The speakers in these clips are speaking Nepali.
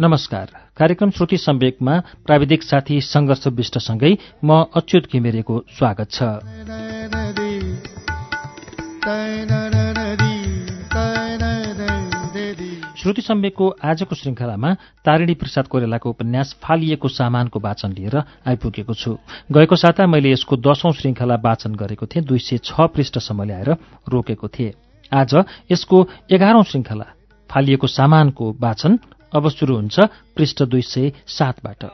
नमस्कार। कार्यक्रम श्रुति सम्वेकमा प्राविधिक साथी सङ्घर्ष विष्टसँगै म अच्युत घिमिरेको स्वागत छ। श्रुति सम्वेकको आजको श्रृङ्खलामा तारिणी प्रसाद कोइरालाको उपन्यास फालिएको सामानको वाचन लिएर आइपुगेको छु। गएको साता मैले यसको दशौं श्रृङ्खला वाचन गरेको थिएँ दुई सय छ पृष्ठसम्म ल्याएर रोकेको थिएँ। आज यसको एघारौं श्रृङ्खला फालिएको सामानको वाचन अब सुरु हुन्छ पृष्ठ दुई सय सातबाट।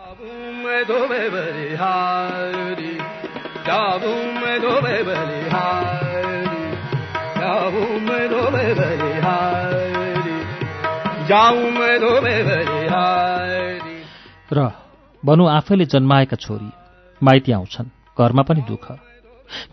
र बनु आफैले जन्माएका छोरी माइती आउँछन्। घरमा पनि दुःख।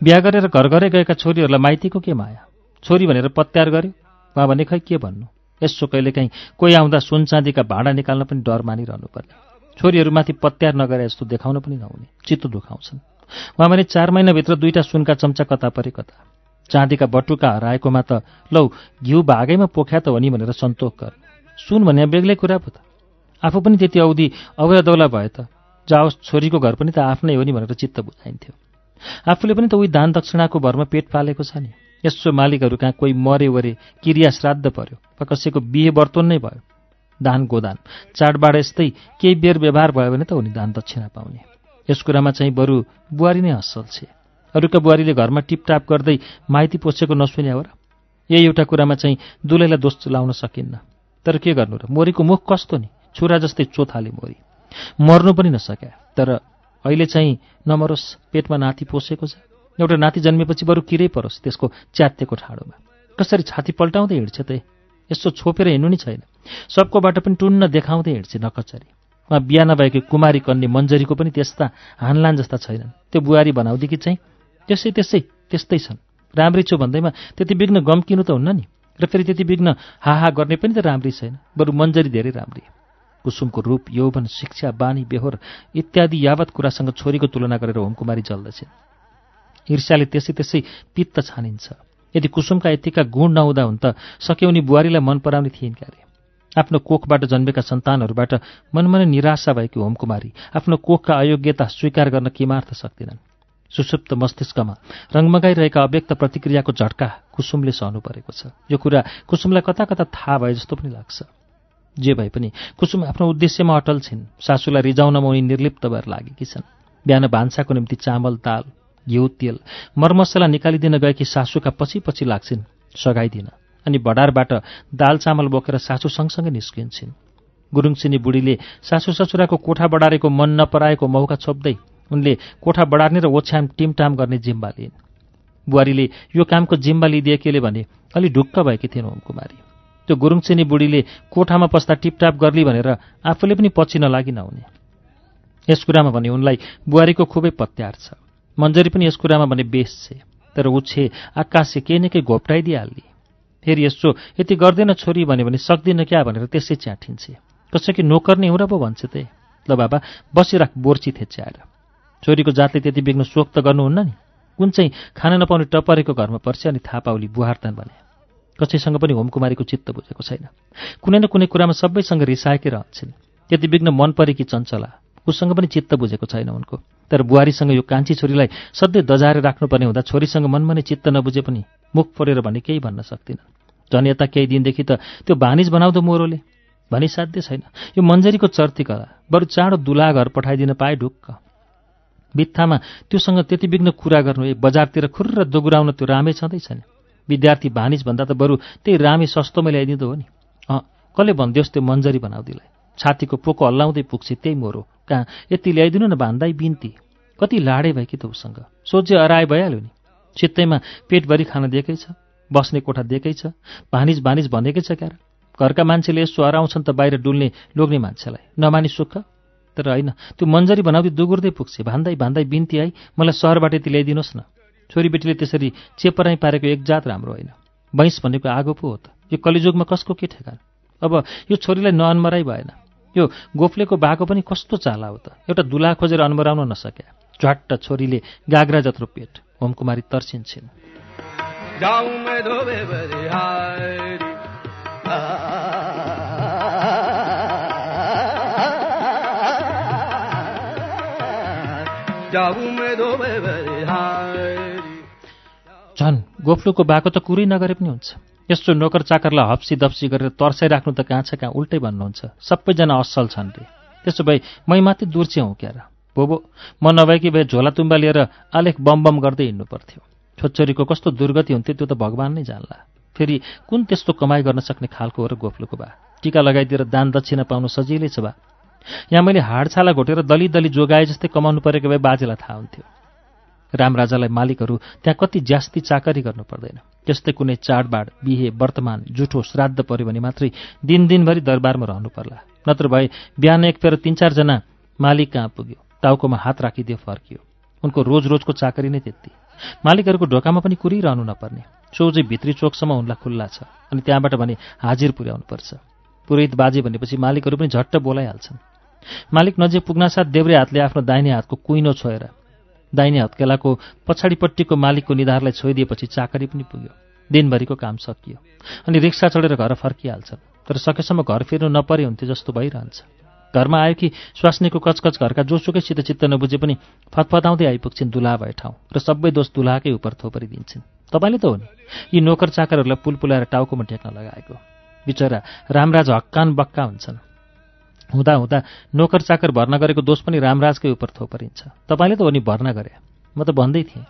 बिहा गरेर घर घरै गएका छोरीहरूलाई माइतीको के माया? छोरी भनेर पत्यार गर्यो? उहाँ भने खै के भन्नु? यसो कहिलेकाहीँ कोही आउँदा सुन चाँदीका भाँडा निकाल्न पनि डर मानिरहनु पर्ने छोरीहरूमाथि पत्यार नगरे जस्तो देखाउन पनि नहुने। चित्त दुखाउँछन्। उहाँ भने चार महिनाभित्र दुईटा सुनका चम्चा कता परे कता? चाँदीका बटुका हराएकोमा त लौ घिउ भागैमा पोख्या त हो नि भनेर सन्तोक गर सुन भने बेग्लै कुरा पो त। आफू पनि त्यति औधी अवैधौला भए त जाओस् छोरीको घर पनि त आफ्नै हो नि भनेर चित्त बुझाइन्थ्यो। आफूले पनि त उही दान दक्षिणाको भरमा पेट पालेको छ नि। यसो मालिकहरू कहाँ कोही मरे वरे क्रिया श्राद्ध पर्यो वा कसैको बिहे वर्तन नै भयो। दान गोदान चाडबाड यस्तै केही बेर व्यवहार भयो भने त उनी दान दक्षिणा पाउने। यस कुरामा चाहिँ बरु बुहारी नै असल छे। अरूका बुहारीले घरमा टिपटाप गर्दै माइती पोसेको नसुन्या हो र यही एउटा कुरामा चाहिँ दुलैलाई दोष लाउन सकिन्न। तर के गर्नु र? मोरीको मुख कस्तो नि? छुरा जस्तै चोथाले मोरी। मर्नु पनि नसक्या। तर अहिले चाहिँ नमरोस् पेटमा नाति पोसेको छ। एउटा नाति जन्मेपछि बरु किरै परोस् त्यसको च्यात्तेको ठाडोमा? कसरी छाती पल्टाउँदै हिँड्छ त? यसो छोपेर हिँड्नु नि छैन। सबकोबाट पनि टुन्न देखाउँदै हिँड्छ नकचरी उहाँ बिहा नभएकी कुमारी कन्ने मन्जरीको पनि त्यस्ता हानलान जस्ता छैनन्। त्यो बुहारी बनाउँदेखि चाहिँ त्यसै त्यसै त्यस्तै छन्। राम्री छु भन्दैमा त्यति बिघ्न गम्किनु त हुन्न नि। र फेरि त्यति बिघ्न हाहा गर्ने पनि त राम्री छैन। बरु मन्जरी धेरै राम्री। कुसुमको रूप यौवन शिक्षा बानी बेहोर इत्यादि यावत कुरासँग छोरीको तुलना गरेर होमकुमारी जल्दछन्। ईर्ष्याले त्यसै त्यसै पित्त छानिन्छ। यदि कुसुमका यतिका गुण नहुँदा हुन् त सक्यौनी बुहारीलाई मन पराउने थिइन् क्यारे? आफ्नो कोखबाट जन्मेका सन्तानहरूबाट मनमनै निराशा भएकी होमकुमारी आफ्नो कोखका अयोग्यता स्वीकार गर्न किमार्थ सक्दिनन्। सुसुप्त मस्तिष्कमा रङमगाइरहेका अव्यक्त प्रतिक्रियाको झट्का कुसुमले सहनु परेको छ। यो कुरा कुसुमलाई कता कता थाहा भए जस्तो पनि लाग्छ। जे भए पनि कुसुम आफ्नो उद्देश्यमा अटल छिन्। सासूलाई रिजाउनमा उनी निर्लिप्त भएर लागेकी छन्। बिहान भान्साको निम्ति चामल दाल घिउ तेल मरमसला निकालिदिन गएकी सासूका पछि पछि लाग्छिन् सघाइदिन अनि भडारबाट दाल चामल बोकेर सासू सँगसँगै निस्किन्छन्। गुरुङसिनी बुढीले सासू ससुराको कोठा बढारेको मन नपराएको मौका छोप्दै उनले कोठा बढार्ने र ओछ्याम टिमटाम गर्ने जिम्बा लिइन्। बुहारीले यो कामको जिम्बा लिइदिएकेले भने अलि ढुक्क भएकी थिइन् ओमकुमारी त्यो गुरुङसिनी बुढीले कोठामा पस्दा टिपटाप गर्ली भनेर आफूले पनि पछि नलागि नहुने। यस कुरामा भने उनलाई बुहारीको खुबै पत्यार छ। मन्जरी पनि यस कुरामा भने बेस छे तर ऊ छे आकाशे केही न केही घोप्टाइदिइहाल्ने फेरि यसो यति गर्दैन छोरी भन्यो भने सक्दिनँ क्या भनेर त्यसै च्याठिन्छे। कसैकी नोकर नै हो र पो भन्छ त। ल बाबा बसिराख बोर्ची थेच्याएर। छोरीको जातले त्यति बेग्न शोक त गर्नुहुन्न नि? कुन चाहिँ खान नपाउने टपरेको घरमा पर्छ अनि थाहा पाउली बुहार्तन भने? कसैसँग पनि होमकुमारीको चित्त बुझेको छैन। कुनै न कुनै कुरामा सबैसँग रिसाएकै रहन्छन् त्यति बिघ्न मन परेकी चञ्चला? उसँग पनि चित्त बुझेको छैन उनको। तर बुहारीसँग यो कान्छी छोरीलाई सधैँ दजाएर राख्नुपर्ने हुँदा छोरीसँग मनमा नै चित्त नबुझे पनि मुख फोरेर भने केही भन्न सक्दिनन् झन् यता केही दिनदेखि त त्यो भानिज बनाउँदो मोरोले। भनी साध्य छैन। यो मन्जरीको चर्ती कला। बरु चाँडो दुला घर पठाइदिन पाए ढुक्क। बित्थामा त्योसँग त्यति बिघ्न कुरा गर्नु ए बजारतिर खुर्र दोगुराउन त्यो रामै छँदैछ नि विद्यार्थी भानिज भन्दा त बरु त्यही रामे सस्तोमा ल्याइदिँदो हो नि। अँ कसले भनिदियोस् त्यो मन्जरी बनाउँदिलाई? छातीको पोको हल्लाउँदै पुग्छ त्यही मोरो। कहाँ यति ल्याइदिनु न भान्दै बिन्ती। कति लाडे भयो कि त उसँग? सोझे अराए भइहाल्यो नि। चित्तैमा पेटभरि खान दिएकै छ बस्ने कोठा दिएकै छ भानिज भानिज भनेकै छ क्यार? घरका मान्छेले यसो हराउँछन् त बाहिर डुल्ने लोग्ने मान्छेलाई। नमानी सुख। तर होइन त्यो मन्जरी बनाउँदै दुगुर्दै पुग्छ। भान्दै भान्दै बिन्ती आई मलाई सहरबाट यति ल्याइदिनुहोस् न। छोरीबेटीले त्यसरी चेपराई पारेको एक जात राम्रो होइन। भैँस भनेको आगो पो हो त। यो कलिजुगमा कसको के ठेगान? अब यो छोरीलाई नअन्मराइ भएन। यो गोफलेको बाको पनि कस्तो चाला हो त। एउटा दुला खोजेर अनमराउन नसक्या झट्ट छोरीले गाग्रा जत्रो पेट। होमकुमारी तर्सिन्छन्। झन् गोफ्लुको बाको त कुरै नगरे पनि हुन्छ। यस्तो नोकर चाकरलाई हप्सी दप्सी गरेर तर्साइराख्नु त कहाँ छ कहाँ उल्टै भन्नुहुन्छ। सबैजना असल छन् रे। त्यसो भए मै मात्रै दुर्चे हौ क्यार। भोबो म नभएकी भए झोला तुम्बा लिएर आलेख बम बम गर्दै हिँड्नु पर्थ्यो छोच्चोरीको कस्तो दुर्गति हुन्थ्यो त्यो त भगवान् नै जान्ला। फेरि कुन त्यस्तो कमाइ गर्न सक्ने खालको हो र गोफ्लुको बा? टिका लगाइदिएर दान दक्षिणा पाउनु सजिलै छ बा। यहाँ मैले हाडछाला घोटेर दली दली जोगाए जस्तै कमाउनु परेको भए बाजेलाई थाहा हुन्थ्यो। रामराजालाई मालिकहरू त्यहाँ कति ज्यास्ती चाकरी गर्नु पर्दैन। त्यस्तै कुनै चाडबाड बिहे वर्तमान जुठो श्राद्ध पऱ्यो भने मात्रै दिन दिनभरि दरबारमा रहनु पर्ला। नत्र भए बिहान एक फेर तिन चारजना मालिक कहाँ पुग्यो? टाउकोमा हात राखिदियो फर्कियो। उनको रोज रोजको चाकरी नै त्यति। मालिकहरूको ढोकामा पनि कुरिरहनु नपर्ने। सोझै भित्री चोकसम्म उनलाई खुल्ला छ अनि त्यहाँबाट भने हाजिर पुर्याउनुपर्छ पुरोहित बाजे भनेपछि मालिकहरू पनि झट्ट बोलाइहाल्छन्। मालिक नजिक पुग्नासाथ देब्रे हातले आफ्नो दाहिने हातको कुइनो छोएर दाहिने हत्केलाको पछाडिपट्टिको मालिकको निधारलाई छोइदिएपछि चाकरी पनि पुग्यो। दिनभरिको काम सकियो अनि रिक्सा चढेर घर फर्किहाल्छन् तर सकेसम्म घर फिर्नु नपरे हुन्थ्यो जस्तो भइरहन्छ। घरमा आयो कि स्वास्नीको कचकच घरका जोसुकैसित चित्त नबुझे पनि फतफताउँदै आइपुग्छिन् दुला भए ठाउँ र सबै दोष दुलाकै उप थोपरिदिन्छन्। तपाईँले त हो नि यी नोकर चाकरहरूलाई पुल पुलाएर टाउकोमा टेक्न लगाएको। बिचरा रामराज हक्कान बक्का हुन्छन्। हुँदा हुँदा नोकर चाकर भर्ना गरेको दोष पनि रामराजकै उप थोपरिन्छ। तपाईँले त हो नि भर्ना गरे। म त भन्दै थिएँ।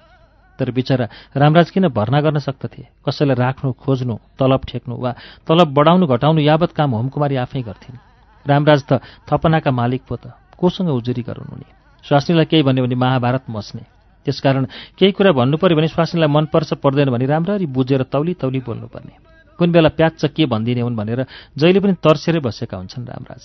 तर बिचरा रामराज किन भर्ना गर्न सक्दथे कसैलाई राख्नु खोज्नु तलब ठेक्नु वा तलब बढाउनु घटाउनु यावत काम होमकुमारी आफै गर्थिन्। रामराज त थपनाका मालिक पो त। कोसँग उजुरी गराउनु नि स्वास्नीलाई केही भन्यो भने महाभारत मस्ने। त्यसकारण केही कुरा भन्नु पऱ्यो भने स्वास्नीलाई मनपर्छ पर्दैन भने राम्ररी बुझेर तौली तौली बोल्नुपर्ने। कुन बेला प्याच के भनिदिने हुन् भनेर जहिले पनि तर्सेरै बसेका हुन्छन् रामराज।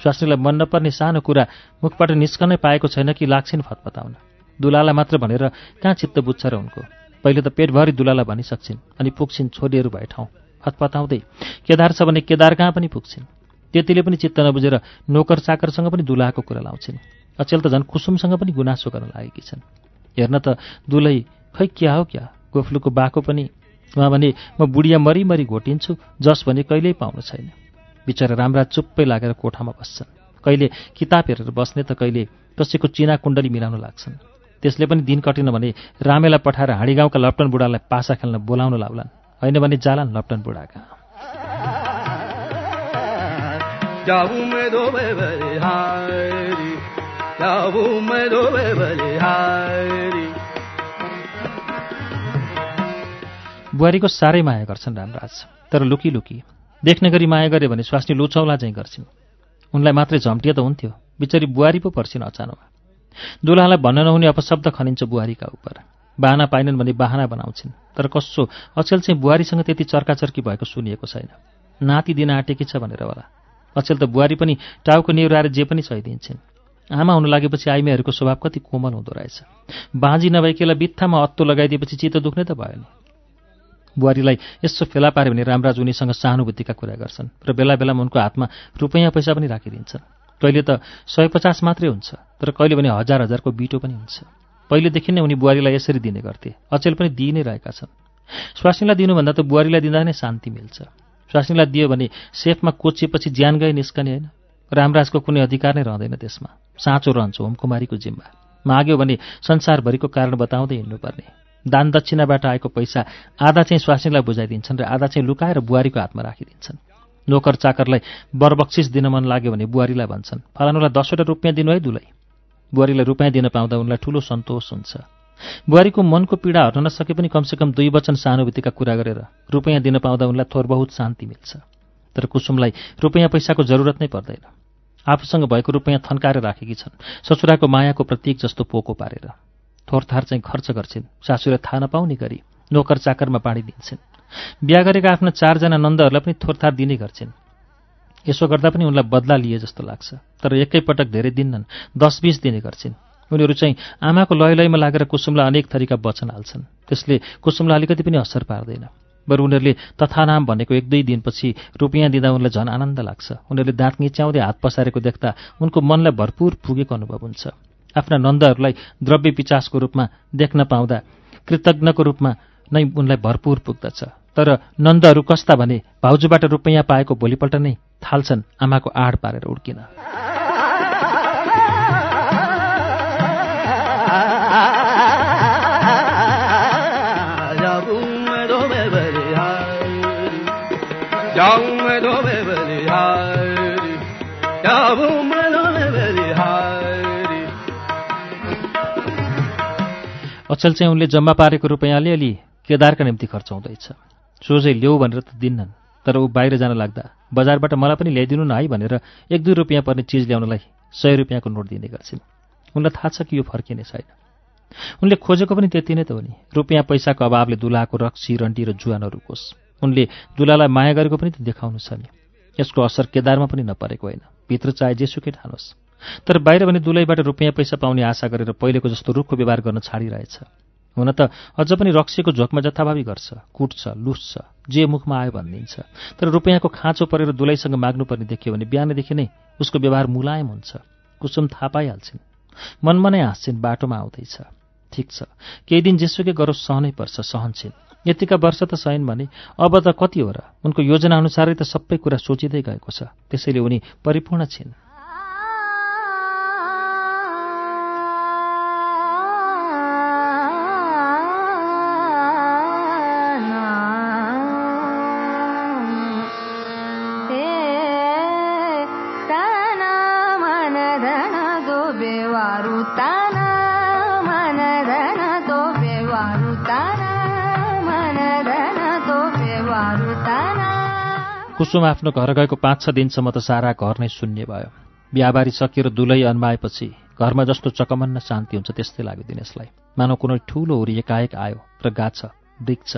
स्वास्नीलाई मन नपर्ने सानो कुरा मुखबाट निस्कनै पाएको छैन कि लाग्छन् फतपताउन दुलालाई मात्र भनेर कहाँ चित्त बुझ्छ र उनको? पहिले त पेटभरि दुलालाई भनिसक्छिन् अनि पुग्छिन् छोरीहरू भए ठाउँ। फतपताउँदै केदार छ भने केदार कहाँ पनि पुग्छिन्। त्यतिले पनि चित्त नबुझेर नोकर चाकरसँग पनि दुलाको कुरा लाउँछिन्। अचेल त झन् कुसुमसँग पनि गुनासो गर्न लागेकी छन्। हेर्न त दुलै खै क्या हो क्या? गोफ्लुको बाको पनि उहाँ भने म बुढिया मरिमरि घोटिन्छु जस भने कहिल्यै पाउनु छैन। बिचरा राम्रा चुप्पै लागेर कोठामा बस्छन्। कहिले किताब हेरेर बस्ने त कहिले कसैको चिना कुण्डली मिलाउन लाग्छन्। त्यसले पनि दिन कटेन भने रामेलाई पठाएर हाँडीगाउँका लप्टन बुढालाई पासा खेल्न बोलाउन लाउलान्। होइन भने जालान् लप्टन बुढाका। बुहारीको साह्रै माया गर्छन् रामराज। तर लुकी लुकी देख्ने गरी माया गरे भने स्वास्नी लुचौला चाहिँ गर्छिन्। उनलाई मात्रै झम्टिए त हुन्थ्यो बिचरी बुहारी पो पर्छिन् अचानोमा। दुलालाई भन्न नहुने अपशब्द खनिन्छ बुहारीका उप बाहना पाइनन् भने बाहना बनाउँछिन्। तर कसो अचेल चाहिँ बुहारीसँग त्यति चर्काचर्की भएको सुनिएको छैन। नाति दिन आँटेकी छ भनेर होला। अचेल त बुहारी पनि टाउको निहुराएर जे पनि सहिदिन्छन्। आमा हुनु लागेपछि आइमेहरूको स्वभाव कति कोमल हुँदो रहेछ। बाँझी नभएकीलाई बित्थामा अत्तो लगाइदिएपछि चित्त दुख्ने त भयो नि बुहारीलाई यसो फेला पार्यो भने रामराज उनीसँग सहानुभूतिका कुरा गर्छन् र बेला बेलामा उनको हातमा रुपैयाँ पैसा पनि राखिदिन्छन्। कहिले त सय पचास मात्रै हुन्छ तर कहिले भने हजार हजारको बिटो पनि हुन्छ। पहिलेदेखि नै उनी बुहारीलाई यसरी दिने गर्थे अचेल पनि दिइ नै रहेका छन्। स्वास्नीलाई दिनुभन्दा त बुहारीलाई दिँदा नै शान्ति मिल्छ। स्वास्नीलाई दियो भने सेफमा कोचिएपछि ज्यान गए निस्कने होइन। रामराजको कुनै अधिकार नै रहँदैन त्यसमा। साँचो रहन्छ होमकुमारीको जिम्मा माग्यो भने संसारभरिको कारण बताउँदै हिँड्नुपर्ने। दान दक्षिणाबाट आएको पैसा आधा चाहिँ स्वास्नीलाई बुझाइदिन्छन् र आधा चाहिँ लुकाएर बुहारीको हातमा राखिदिन्छन्। नोकर चाकरलाई बरबक्सिस दिन मन लाग्यो भने बुहारीलाई भन्छन् फलानुलाई दसवटा रुपियाँ दिनु है दुलै। बुहारीलाई रुपियाँ दिन पाउँदा उनलाई ठुलो सन्तोष हुन्छ। बुहारीको मनको पीडा हर्न नसके पनि कमसेकम दुई वचन सहानुभूतिका कुरा गरेर रुपियाँ दिन पाउँदा उनलाई थोर बहुत शान्ति मिल्छ। तर कुसुमलाई रुपियाँ पैसाको जरुरत नै पर्दैन। आफूसँग भएको रुपियाँ थन्काएर राखेकी छन्। ससुराको मायाको प्रतीक जस्तो पोको पारेर। थोरथार चाहिँ खर्च गर्छिन्। सासूले थाहा नपाउने गरी नोकर चाकरमा बाँडिदिन्छन् बिहा गरेका आफ्ना चारजना नन्दहरूलाई पनि थोरथार दिने गर्छिन्। यसो गर्दा पनि उनलाई बदला लिए जस्तो लाग्छ। तर एकैपटक धेरै दिन्नन् दस बिस दिने गर्छिन्। उनीहरू चाहिँ आमाको लय लयमा लागेर कुसुमलाई अनेक थरीका वचन हाल्छन्। त्यसले कुसुमलाई अलिकति पनि असर पार्दैन। बरु उनीहरूले तथानाम भनेको एक दुई दिनपछि रुपियाँ दिँदा उनलाई झन् आनन्द लाग्छ। उनीहरूले दाँत निच्याउँदै हात पसारेको देख्दा उनको मनलाई भरपूर पुगेको अनुभव हुन्छ। आफ्ना नन्दहरूलाई द्रव्य पिचासको रूपमा देख्न पाउँदा कृतज्ञको रूपमा नै उनलाई भरपूर पुग्दछ। तर नन्दहरू कस्ता भने भाउजूबाट रुपैयाँ पाएको भोलिपल्ट नै थाल्छन् आमाको आड पारेर उड्किन। अचल चाहिँ उनले जम्मा पारेको रुपियाँ अलिअलि केदारका निम्ति खर्चाउँदैछ सोझै ल्याऊ भनेर त दिन्नन् तर ऊ बाहिर जान लाग्दा बजारबाट मलाई पनि ल्याइदिनु न है भनेर एक दुई रुपियाँ पर्ने चिज ल्याउनलाई सय रुपियाँको नोट दिने गर्छिन्। उनलाई थाहा छ कि यो फर्किने छैन। उनले खोजेको पनि त्यति नै त हो नि। रुपियाँ पैसाको अभावले दुलाको रक्सी रन्टी र जुवा नरुकोस् उनले दुलालाई माया गरेको पनि त देखाउनु छ नि। यसको असर केदारमा पनि नपरेको होइन। भित्र चाहे जेसुकै ठानोस्। तर बाहिर भने दुलैबाट रुपियाँ पैसा पाउने आशा गरेर पहिलेको जस्तो रुखको व्यवहार गर्न छाडिरहेछ। हुन त अझ पनि रक्सीको झोकमा जथाभावी गर्छ कुट्छ लुस्छ जे मुखमा आयो भनिदिन्छ। तर रुपियाँको खाँचो परेर दुलैसँग माग्नुपर्ने देखियो भने बिहानदेखि नै उसको व्यवहार मुलायम हुन्छ। कुसुम थाहा पाइहाल्छिन्। मनमा नै हाँस्छिन् बाटोमा आउँदैछ। ठिक छ केही दिन जेसुकै गरोस् सहनै पर्छ सहन्छन्। यतिका वर्ष त सहिन् भने अब त कति हो र? उनको योजना अनुसारै त सबै कुरा सोचिँदै गएको छ। त्यसैले उनी परिपूर्ण छिन्। कुसुम आफ्नो घर गएको पाँच छ दिनसम्म त सारा घर नै शून्य भयो। बिहाबारी सकिएर दुलै अन्माएपछि घरमा जस्तो चकमन्न शान्ति हुन्छ त्यस्तै लाग्यो दिनेशलाई मानव कुनै ठूलो हुरी एकाएक आयो र गाछ वृक्ष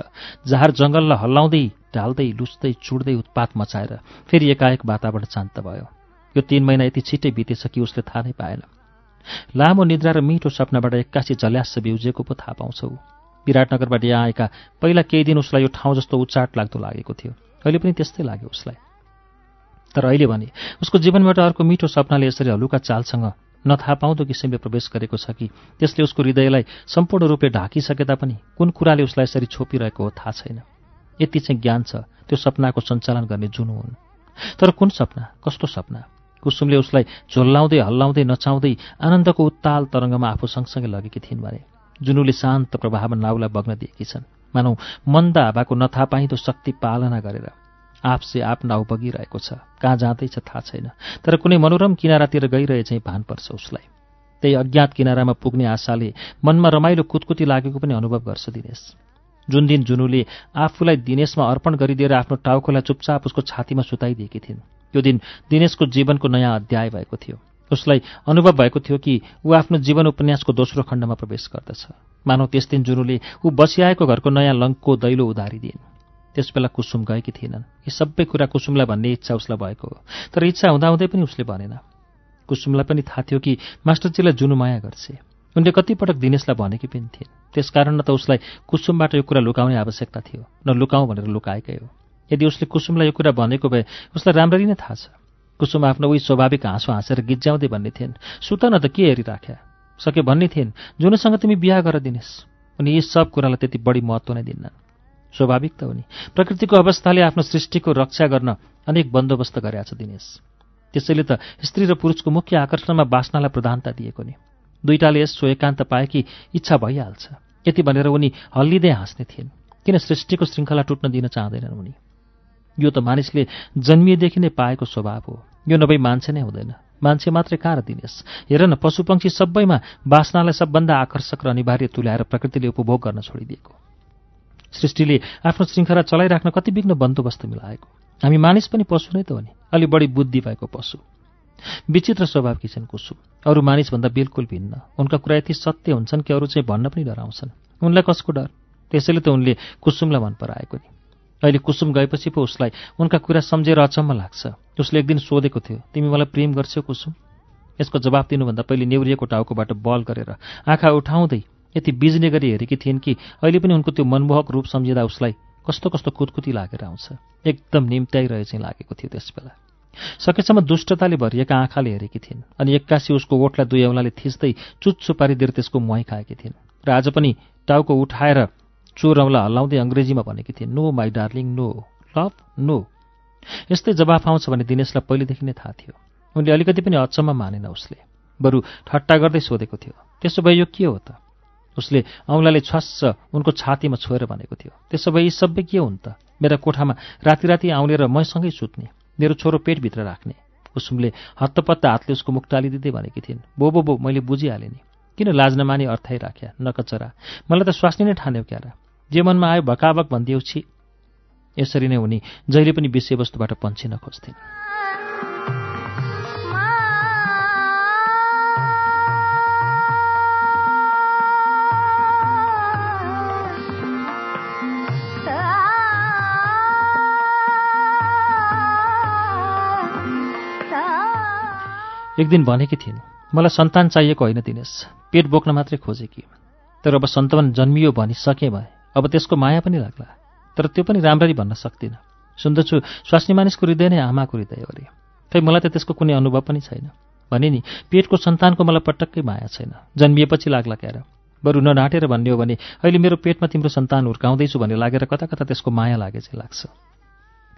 जहार जङ्गललाई हल्लाउँदै ढाल्दै लुच्दै चुड्दै उत्पात मचाएर फेरि एकाएक वातावरण शान्त भयो। यो तीन महिना यति छिट्टै बितेछ कि उसले थाहा नै पाएन। लामो निद्रा र मिठो सपनाबाट एक्कासी झल्यास बिउजेको पो थाहा पाउँछौ। विराटनगरबाट यहाँ आएका पहिला केही दिन उसलाई यो ठाउँ जस्तो उचाट लाग्दो लागेको थियो। अहिले पनि त्यस्तै लाग्यो उसलाई। तर अहिले भने उसको जीवनबाट अर्को मिठो सपनाले यसरी हलुका चालसँग नथाहा पाउँदो किसिमले प्रवेश गरेको छ कि त्यसले उसको हृदयलाई सम्पूर्ण रूपले ढाकिसके तापनि कुन कुराले उसलाई यसरी छोपिरहेको हो थाहा छैन। यति चाहिँ ज्ञान छ त्यो सपनाको सञ्चालन गर्ने जुनु हुन्। तर कुन सपना? कस्तो सपना? कुसुमले उसलाई झोल्लाउँदै हल्लाउँदै नचाउँदै आनन्दको उत्ताल तरङ्गमा आफू सँगसँगै लगेकी थिइन् भने जुनुले शान्त प्रभावमा नाउलाई बग्न दिएकी छन्। मानौ मन्द हावाको नथा पाइँदो शक्ति पालना गरेर आफसे आप नाउ बगिरहेको छ। कहाँ जाँदैछ थाहा छैन। तर कुनै मनोरम किनारातिर गइरहे चाहिँ भान पर्छ उसलाई। त्यही अज्ञात किनारामा पुग्ने आशाले मनमा रमाइलो कुतकुती लागेको पनि अनुभव गर्छ दिनेश। जुन दिन जुनुले आफूलाई दिनेशमा अर्पण गरिदिएर आफ्नो टाउकोलाई चुपचाप उसको छातीमा सुताइदिएकी थिइन् त्यो दिन दिनेशको जीवनको नयाँ अध्याय भएको थियो। उसलाई अनुभव भएको थियो कि ऊ आफ्नो जीवन उपन्यासको दोस्रो खण्डमा प्रवेश गर्दछ। मानव त्यस दिन जुनुले ऊ बसिआएको घरको नयाँ लङ्कको दैलो उधारिदिन्। त्यसबेला कुसुम गएकी थिएनन्। यी सबै कुरा कुसुमलाई भन्ने इच्छा उसलाई भएको हो। तर इच्छा हुँदाहुँदै पनि उसले भनेन। कुसुमलाई पनि थाहा थियो कि मास्टरजीलाई जुनु माया गर्छे। उनले कतिपटक दिनेशलाई भनेकी पनि थिइन्। त्यसकारण न त उसलाई कुसुमबाट यो कुरा लुकाउने आवश्यकता थियो न लुकाउँ भनेर लुकाएकै हो। यदि उसले कुसुमलाई यो कुरा भनेको भए उसलाई राम्ररी नै थाहा छ। कुसुम आफ्नो उही स्वाभाविक हाँसो हाँसेर गिज्याउँदै भन्ने थिइन्। सुत न त के हेरिराख्या? सके भन्ने थिइन् जुनसँग तिमी बिहा गर दिनेस् उनी यी सब कुरालाई त्यति बढी महत्त्व नै दिन्नन् स्वाभाविक त उनी प्रकृतिको अवस्थाले आफ्नो सृष्टिको रक्षा गर्न अनेक बन्दोबस्त गरेका छ दिनेश त्यसैले त स्त्री र पुरुषको मुख्य आकर्षणमा बासनालाई प्रधानता दिएको नि। दुईटाले यस एकान्त पाएकी इच्छा भइहाल्छ। यति भनेर उनी हल्लिँदै हाँस्ने थिइन्। किन सृष्टिको श्रृङ्खला टुट्न दिन चाहँदैनन् उनी? यो त मानिसले जन्मिएदेखि नै पाएको स्वभाव हो। यो नभई मान्छे नै हुँदैन। मान्छे मात्रै कहाँ दिनेस् हेर न पशुपक्षी सबैमा बासनालाई सबभन्दा आकर्षक र अनिवार्य तुल्याएर प्रकृतिले उपभोग गर्न छोडिदिएको। सृष्टिले आफ्नो श्रृङ्खला चलाइराख्न कति विघ्न बन्दोबस्त मिलाएको। हामी मानिस पनि पशु नै त हो नि? अलि बढी बुद्धि भएको पशु। विचित्र स्वभावकी छन् कुसुम। अरू मानिसभन्दा बिल्कुल भिन्न। उनका कुरा यति सत्य हुन्छन् कि अरू चाहिँ भन्न पनि डराउँछन्। उनलाई कसको डर? त्यसैले त उनले कुसुमलाई मन पराएको नि। अहिले कुसुम गएपछि पो उसलाई उनका कुरा सम्झेर अचम्म लाग्छ। उसले एक दिन सोधेको थियो तिमी मलाई प्रेम गर्छौ कुसुम? यसको जवाब दिनुभन्दा पहिले नेउरिएको टाउकोबाट बल गरेर आँखा उठाउँदै यति बिज्ने गरी हेरेकी थिइन् कि अहिले पनि उनको त्यो मनमोहक रूप सम्झिँदा उसलाई कस्तो कस्तो कुदकुती लागेर आउँछ। एकदम निम्त्याइरहे चाहिँ लागेको थियो त्यसबेला। सकेसम्म दुष्टताले भरिएका आँखाले हेरेकी थिइन् अनि एक्कासी उसको ओठलाई दुई औँलाले थिच्दै चुच्चो पारिदिएर त्यसको मुहाई खाएकी थिइन्। र आज पनि टाउको उठाएर चोर औँला हल्लाउँदै अङ्ग्रेजीमा भनेकी थिइन् no my darling no love no. यस्तै जवाफ आउँछ भने दिनेशलाई पहिलेदेखि नै थाहा थियो। उनले अलिकति पनि अचम्म मानेन उसले। बरु ठट्टा गर्दै सोधेको थियो त्यसो भए यो के हो त? उसले औँलाले छ्वास्स उनको छातीमा छोएर भनेको थियो त्यसो भए यी सबै के हुन् त? मेरा कोठामा राति राति आउने र मैसँगै सुत्ने मेरो छोरो पेटभित्र राख्ने कुसुमले हत्तपत्त हातले उसको मुख टालिदिँदै भनेकी थिइन् बो बो बो मैले बुझिहालेँ नि। किन लाज नमानी अर्थाइ राख्या नकचरा। मलाई त स्वास्नी नै ठान्यो क्यारा। जे मनमा आयो भकाभक भनिदिeu छि। यसरी नै उनी जहिले पनि विषयवस्तुबाट पन्छिन खोज्थिन्। एक दिन भनेकी थिइन् मलाई सन्तान चाहिएको होइन दिनेश। पेट बोक्न मात्रै खोजेकी। तर अब सन्तान जन्मियो भनिसकेँ भए अब त्यसको माया पनि लाग्ला। तर त्यो पनि राम्ररी भन्न सक्दिनँ। सुन्दछु स्वास्नी मानिसको हृदय नै आमाको हृदय अरे। खै मलाई त त्यसको कुनै अनुभव पनि छैन। भने नि पेटको सन्तानको मलाई पटक्कै माया छैन। जन्मिएपछि लाग्ला क्यार। बरु नढाँटेर भन्ने हो भने अहिले मेरो पेटमा तिम्रो सन्तान हुर्काउँदैछु भन्ने लागेर कता कता त्यसको माया लागे चाहिँ लाग्छ।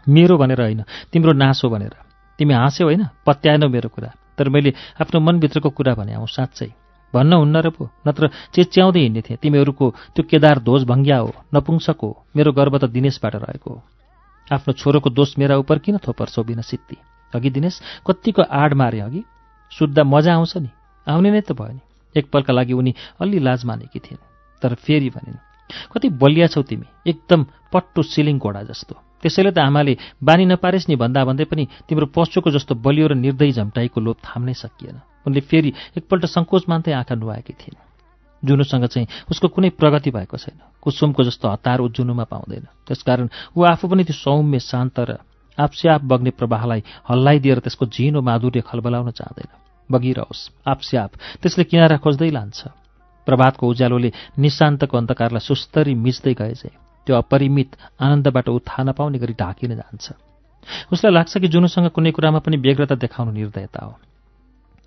मेरो भनेर होइन तिम्रो नासो भनेर। तिमी हाँस्यौ होइन पत्याएनौ मेरो कुरा। तर मैले आफ्नो मनभित्रको कुरा भने आउँ साँच्चै। भन्न हुन्न र पो। नत्र चेच्याउँदै हिँड्ने थिएँ। तिमीहरूको त्यो केदार ध्वज भङ्ग्या हो। नपुंसक हो। मेरो गर्व त दिनेशबाट रहेको आफ्नो छोरोको दोष मेरा उप किन थोपर्छौ बिना सित्ती अघि दिनेश कत्तिको आड मारे अघि? सुत्दा मजा आउँछ नि। आउने नै त भयो नि। एकपलका लागि उनी अलि लाज मानेकी थिइन्। तर फेरि भनिन् कति बलिया छौ तिमी। एकदम पट्टो सिलिङ घोडा जस्तो। त्यसैले त आमाले बानी नपारेस् नि भन्दा भन्दै पनि तिम्रो पशुको जस्तो बलियो र निर्दयी झम्टाइको लोभ थाम्नै सकिएन। उनले फेरि एकपल्ट सङ्कोच मान्दै आँखा नुहाएकी थिइन्। जुनुसँग चाहिँ उसको कुनै प्रगति भएको छैन। कुसुमको जस्तो हतार ऊ जुनुमा पाउँदैन। त्यसकारण ऊ आफू पनि त्यो सौम्य शान्त र आफसे आफ बग्ने प्रवाहलाई हल्लाइदिएर त्यसको झिनो माधुर्य खलबलाउन चाहँदैन। बगिरहोस् आफसे आफ त्यसले किनारा खोज्दै लान्छ। प्रभातको उज्यालोले निशान्तको अन्धकारलाई सुस्तरी मिच्दै गए चाहिँ त्यो अपरिमित आनन्दबाट ऊ थाहा नपाउने गरी ढाकिन जान्छ। उसलाई लाग्छ कि जुनुसँग कुनै कुरामा पनि व्यग्रता देखाउनु निर्दयता हो।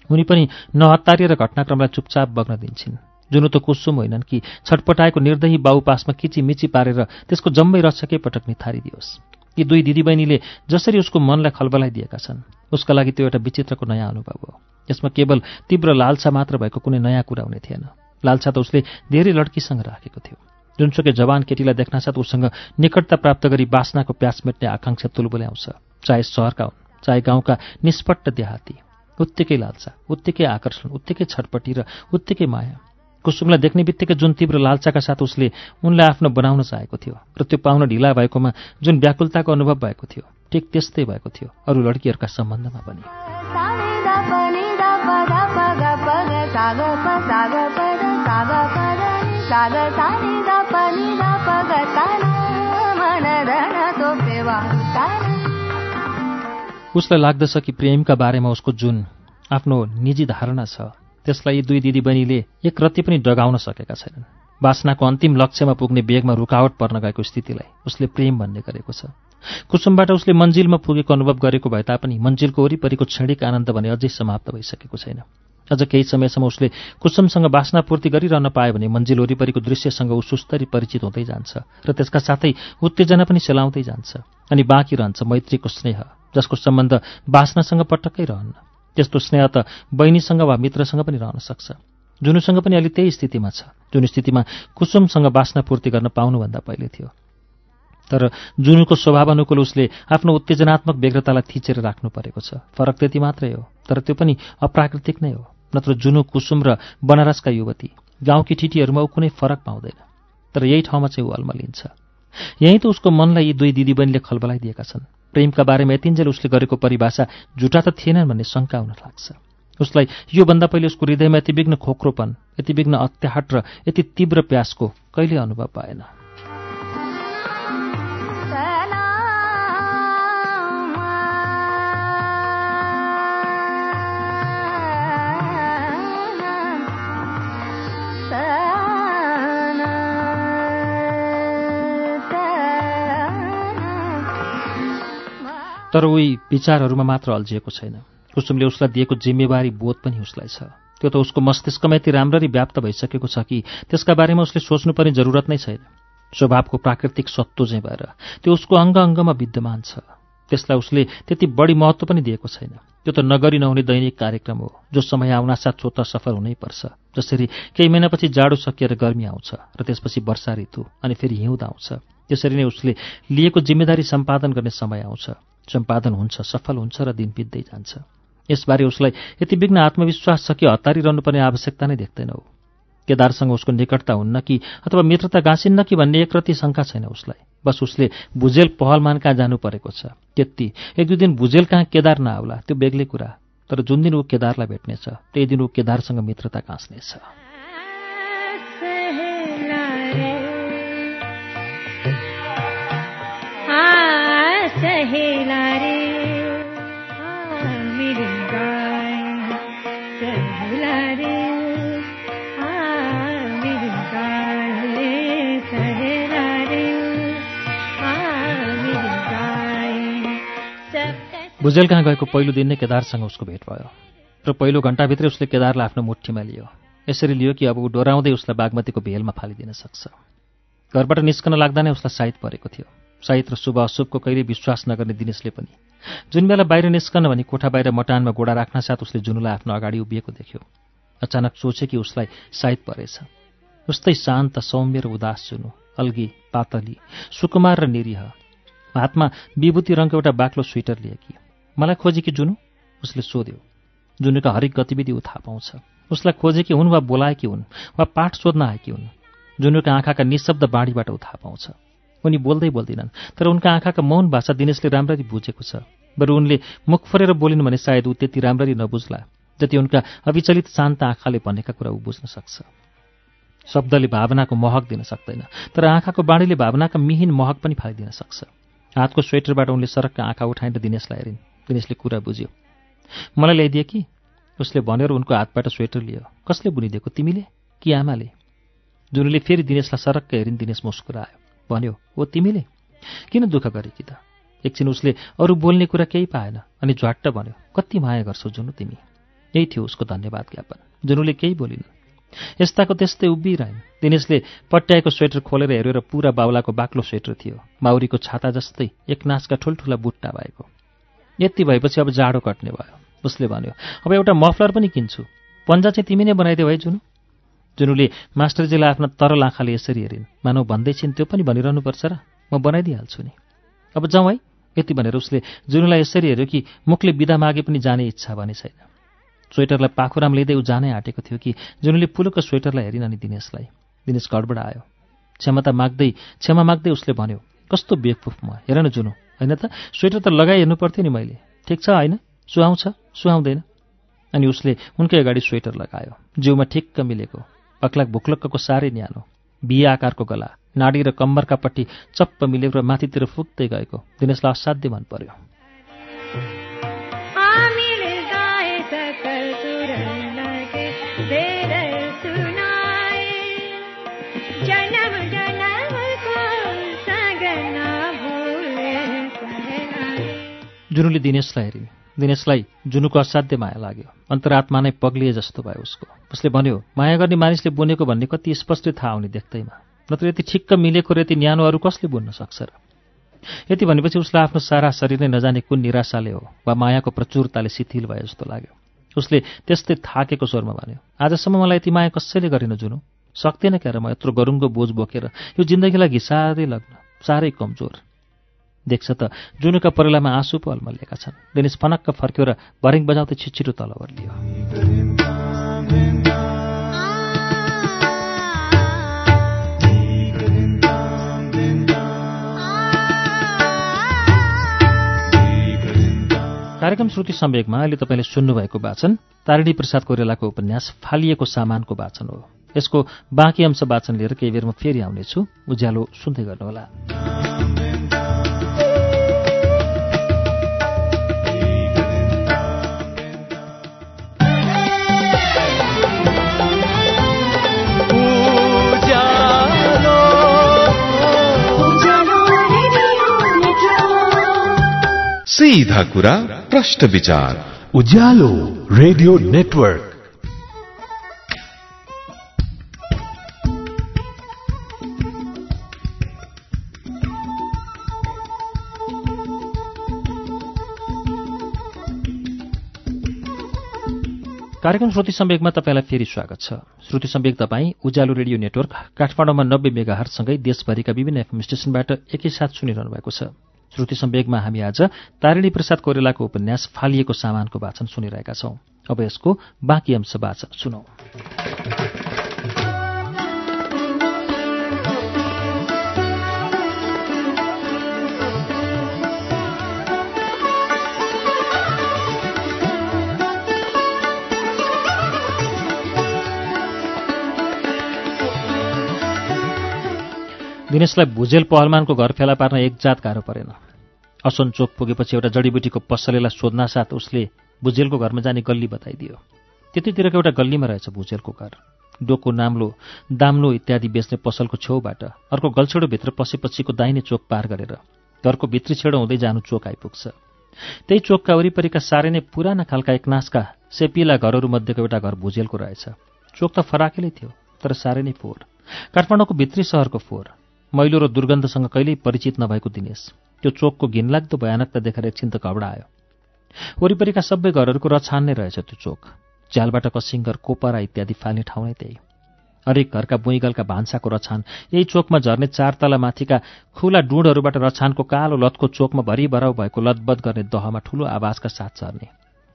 उनी पनि नहत्तारिएर घटनाक्रमलाई चुपचाप बग्न दिन्छन्। जुनु त कुसुम होइनन् कि छटपटाएको निर्दयी बाउपासमा किचिमिची पारेर त्यसको जम्मै रक्षकै पटक निथारिदियोस्। यी दुई दिदीबहिनीले जसरी उसको मनलाई खलबलाइदिएका छन् उसका लागि त्यो एउटा विचित्रको नयाँ अनुभव हो। यसमा केवल तीव्र लालसा मात्र भएको कुनै नयाँ कुरा हुने थिएन। लालसा त उसले धेरै लड्कीसँग राखेको थियो। जुनसुकै जवान केटीलाई देख्नासाथ उसँग निकटता प्राप्त गरी बासनाको प्यास मेट्ने आकाङ्क्षा तुलबुले आउँछ चाहे सहरका हुन् चाहे गाउँका निष्पट्ट देहाती उत्तिकै लालसा उत्तिकै आकर्षण उत्तिकै छटपटी र उत्तिकै माया। कुसुमलाई देख्ने बित्तिकै जुन तीव्र लालसाका साथ उसले उनलाई आफ्नो बनाउन चाहेको थियो र त्यो पाउन ढिला भएकोमा जुन व्याकुलताको अनुभव भएको थियो ठिक त्यस्तै भएको थियो अरू लड्कीहरूका सम्बन्धमा पनि। उसलाई लाग्दछ कि प्रेमका बारेमा उसको जुन आफ्नो निजी धारणा छ त्यसलाई दुई दिदीबहिनीले एक रत्ती पनि डगाउन सकेका छैनन्। बासनाको अन्तिम लक्ष्यमा पुग्ने बेगमा रुकावट पर्न गएको स्थितिलाई उसले प्रेम भन्ने गरेको छ। कुसुमबाट उसले मन्जिलमा पुगेको अनुभव गरेको भए तापनि मन्जिलको वरिपरिको क्षणिक आनन्द भने अझै समाप्त भइसकेको छैन। अझ केही समयसम्म उसले कुसुमसँग बासनापूर्ति गरिरहन पायो भने मन्जिल वरिपरिको दृश्यसँग ऊ सुस्तरी परिचित हुँदै जान्छ र त्यसका साथै उत्तेजना पनि सेलाउँदै जान्छ अनि बाँकी रहन्छ मैत्रीको स्नेह जसको सम्बन्ध बासनासँग पटक्कै रहन्न। त्यस्तो स्नेह त बहिनीसँग वा मित्रसँग पनि रहन सक्छ। जुनुसँग पनि अलि त्यही स्थितिमा छ जुन स्थितिमा कुसुमसँग बासनापूर्ति गर्न पाउनुभन्दा पहिले थियो। तर जुनुको स्वभाव अनुकूल उसले आफ्नो उत्तेजनात्मक व्यग्रतालाई थिचेर राख्नु परेको छ। फरक त्यति मात्रै हो तर त्यो पनि अप्राकृतिक नै हो। नत्र जुनु कुसुम र बनारसका युवती। गाउँकी ठिटीहरूमा ऊ कुनै फरक पाउँदैन तर यही ठाउँमा चाहिँ ऊ अल्मलिन्छ यहीँ त उसको मनलाई यी दुई दिदीबहिनीले खलबलाइदिएका छन्। प्रेमका बारेमा यतिन्जेल उसले गरेको परिभाषा झुटा त थिएनन् भन्ने शङ्का हुन लाग्छ उसलाई योभन्दा पहिले उसको हृदयमा यति विघ्न खोक्रोपन यति विघ्न अत्याहट र यति तीव्र प्यासको कहिले अनुभव पाएन। तर उही विचारहरूमा मात्र अल्झिएको छैन। कुसुमले उसलाई दिएको जिम्मेवारी बोध पनि उसलाई छ। त्यो त उसको मस्तिष्कमा यति राम्ररी व्याप्त भइसकेको छ कि त्यसका बारेमा उसले सोच्नु पनि जरुरत नै छैन। स्वभावको प्राकृतिक सत्व चाहिँ भएर त्यो उसको अङ्ग अङ्गमा विद्यमान छ। त्यसलाई उसले त्यति बढी महत्त्व पनि दिएको छैन। त्यो त नगरी नहुने दैनिक कार्यक्रम हो जो समय आउनासाथ स्वत सफल हुनैपर्छ जसरी केही महिनापछि जाडो सकिएर गर्मी आउँछ र त्यसपछि वर्षा ऋतु अनि फेरि हिउँद आउँछ। त्यसरी नै उसले लिएको जिम्मेदारी सम्पादन गर्ने समय आउँछ। सम्पादन हुन्छ सफल हुन्छ र दिन बित्दै जान्छ। यसबारे उसलाई यति विघ्न आत्मविश्वास छ कि हतारिरहनु पर्ने आवश्यकता नै देख्दैनौ केदारसँग उसको निकटता हुन्न कि अथवा मित्रता गाँसिन्न कि भन्ने एकरति शङ्का छैन उसलाई। बस उसले भुजेल पहलमान कहाँ जानु परेको छ। त्यति। एक दुई दिन भुजेल कहाँ केदार नआउला त्यो बेग्लै कुरा। तर जुन दिन ऊ केदारलाई भेट्नेछ त्यही दिन ऊ केदारसँग मित्रता गाँच्नेछ भुजेल कहाँ गएको पहिलो दिन नै केदारसँग उसको भेट भयो। र पहिलो घन्टाभित्रै उसले केदारलाई आफ्नो मुठीमा लियो। यसरी लियो कि अब ऊ डोराउँदै उसलाई बागमतीको भेलमा फालिदिन सक्छ। घरबाट निस्कन लाग्दा नै उसलाई साइत परेको थियो। साहित र शुभ अशुभको कहिले विश्वास नगर्ने दिनेशले पनि जुन बेला बाहिर निस्कन भनी कोठा बाहिर मटानमा गोडा राख्न साथ उसले जुनुलाई आफ्नो अगाडि उभिएको देख्यो। अचानक सोचे कि उसलाई साइत परेछ। उस्तै शान्त सौम्य र उदास जुनु अल्गी पातली सुकुमार र निरीह। हातमा विभूति रङको एउटा बाक्लो स्वेटर लिएकी। मलाई खोजे कि जुनु? उसले सोध्यो। जुनुका हरेक गतिविधि ऊ थाहा पाउँछ। उसलाई खोजे कि हुन् वा बोलाएकी हुन् वा पाठ सोध्न आएकी हुन् जुनुका आँखाका निशब्द बाढीबाट ऊ थाहा पाउँछ। उनी बोल्दै बोल्दिनन्। तर उनका आँखाका मौन भाषा दिनेशले राम्ररी बुझेको छ। बरु उनले मुख फरेर बोलिन् भने सायद ऊ त्यति राम्ररी नबुझ्ला जति उनका अविचलित शान्त आँखाले भनेका कुरा ऊ बुझ्न सक्छ। शब्दले भावनाको महक दिन सक्दैन तर आँखाको बाणीले भावनाका मिहिन महक पनि फालिदिन सक्छ। हातको स्वेटरबाट उनले सरकका आँखा उठाएर दिनेशलाई हेरिन्। दिनेशले कुरा बुझ्यो मलाई ल्याइदिए कि? उसले भनेर उनको हातबाट स्वेटर लियो। कसले बुनिदिएको तिमीले? कि आमाले? जुनले फेरि दिनेशलाई सरक्क हेरिन् दिनेश मुस्कुरायो। भन्यो ओ तिमीले? किन दुःख गरे कि त? एकछिन उसले अरू बोल्ने कुरा केही पाएन अनि झ्वाट्ट भन्यो कति माया गर्छौ जुनु तिमी? यही थियो उसको धन्यवाद ज्ञापन। जुनुले केही बोलिन्। यस्ताको त्यस्तै उभिरहन् दिनेशले पट्याएको स्वेटर खोलेर हेऱ्यो र पुरा बाउलाको बाक्लो स्वेटर थियो। माउरीको छाता जस्तै एक नाचका ठुल्ठुला बुट्टा भएको। यति भएपछि अब जाडो कट्ने भयो। उसले भन्यो अब एउटा मफलर पनि किन्छु। पन्जा चाहिँ तिमी नै बनाइदेऊ है जुनु। जुनुले मास्टरजीलाई आफ्ना तरल आँखाले यसरी हेरिन्। मानव भन्दैछिन् त्यो पनि भनिरहनुपर्छ र म बनाइदिइहाल्छु नि। अब जाउँ है यति भनेर उसले जुनुलाई यसरी हेऱ्यो कि मुखले बिदा मागे पनि जाने इच्छा भने छैन। स्वेटरलाई पाखुराम लिँदै ऊ जानै आँटेको थियो कि जुनुले पुलुको स्वेटरलाई हेरिन अनि दिनेशलाई। दिनेश घरबाट आयो। क्षमता माग्दै क्षमा माग्दै उसले भन्यो कस्तो बेकफुफ म हेर न जुनु होइन त? स्वेटर त लगाइहेर्नु पर्थ्यो नि मैले। ठिक छ होइन? सुहाउँछ सुहाउँदैन? अनि उसले उनकै अगाडि स्वेटर लगायो। जिउमा ठिक्क मिलेको। अक्लाक भुक्लक्कको साह्रै न्यानो बिहे आकारको गला नाडी र कम्मरका पट्टि चप्प मिलेको र माथितिर फुक्दै गएको दिनेशलाई असाध्य मन पर्यो। जुनुले दिनेशलाई हेरिन् दिनेशलाई जुनुको असाध्य माया लाग्यो। अन्तरात्मा नै पग्लिए जस्तो भयो उसको। उसले भन्यो माया गर्ने मानिसले बुनेको भन्ने कति स्पष्ट थाहा हुने देख्दैमा। नत्र यति ठिक्क मिलेको र यति न्यानो अरू कसले बुन्न सक्छ र? यति भनेपछि उसलाई आफ्नो सारा शरीर नै नजाने कुन निराशाले हो वा मायाको प्रचुरताले शिथिल भए जस्तो लाग्यो। उसले त्यस्तै थाकेको स्वरमा भन्यो आजसम्म मलाई यति माया कसैले गरेन जुनु? सक्थेन क्यार म यत्रो गरुङ्गो बोझ बोकेर यो जिन्दगीलाई घिसारै लग्न साह्रै कमजोर। देख्छ त। जुनुका परेलामा आँसु पो अल्मलिएका छन्। दिनेश फनक्क फर्क्यो र भरिङ बजाउँदै छिटछिटो तल ओर्लियो कार्यक्रम श्रुति सम्वेकमा अहिले तपाईँले सुन्नुभएको वाचन तारिणी प्रसाद कोइरालाको उपन्यास फालिएको सामानको वाचन हो। यसको बाँकी अंश वाचन लिएर केही बेरमा फेरि आउनेछु। उज्यालो सुन्दै गर्नुहोला। सीधा कुरा प्रश्न विचार। Ujyaalo radio network. कार्यक्रम श्रुति सम्वेकमा तपाईँलाई फेरि स्वागत छ। श्रुति सम्वेक तपाईँ उज्यालो रेडियो नेटवर्क काठमाडौँमा नब्बे मेगाहरसँगै देशभरिका विभिन्न एफएम स्टेशनबाट एकैसाथ सुनिरहनु भएको छ। श्रुति सम्वेकमा हामी आज तारिणी प्रसाद कोइरालाको उपन्यास फालिएको सामानको वाचन सुनिरहेका छौं। अब यसको बाँकी अंश वाचन सुनौ। दिनेशलाई भुजेल पहलमानको घर फेला पार्न एक जात गाह्रो परेन। असन चोक पुगेपछि एउटा जडीबुटीको पसलेलाई सोध्नासाथ उसले भुजेलको घरमा जाने गल्ली बताइदियो। त्यतितिरको एउटा गल्लीमा रहेछ भुजेलको घर। डोको नाम्लो दाम्लो इत्यादि बेच्ने पसलको छेउबाट अर्को गल्छेडोभित्र पसेपछिको दाहिने चोक पार गरेर घरको भित्री छेडो हुँदै जानु चोक आइपुग्छ। त्यही चोकका वरिपरिका साह्रै नै पुराना खालका एकनासका सेपिला घरहरूमध्येको एउटा घर भुजेलको रहेछ। चोक त फराकेलै थियो तर साह्रै नै फोहोर। काठमाडौँको भित्री सहरको फोहोर। मैलो र दुर्गन्धसँग कहिल्यै परिचित नभएको दिनेश। त्यो चोकको घिनलाग्दो भयानकता देखेर एकछिन त घबडायो। वरिपरिका सबै घरहरूको रछान नै रहेछ त्यो चोक। झ्यालबाट कसिङ्गर कोपरा इत्यादि फाल्ने ठाउँ नै त्यही। हरेक घरका बुइगलका भान्साको रछान यही चोकमा झर्ने चार तला माथिका खुला डुँडहरूबाट रछानको कालो लतको चोकमा भरिभराउ भएको लतबद गर्ने दहमा ठूलो आवाजका साथ झर्ने।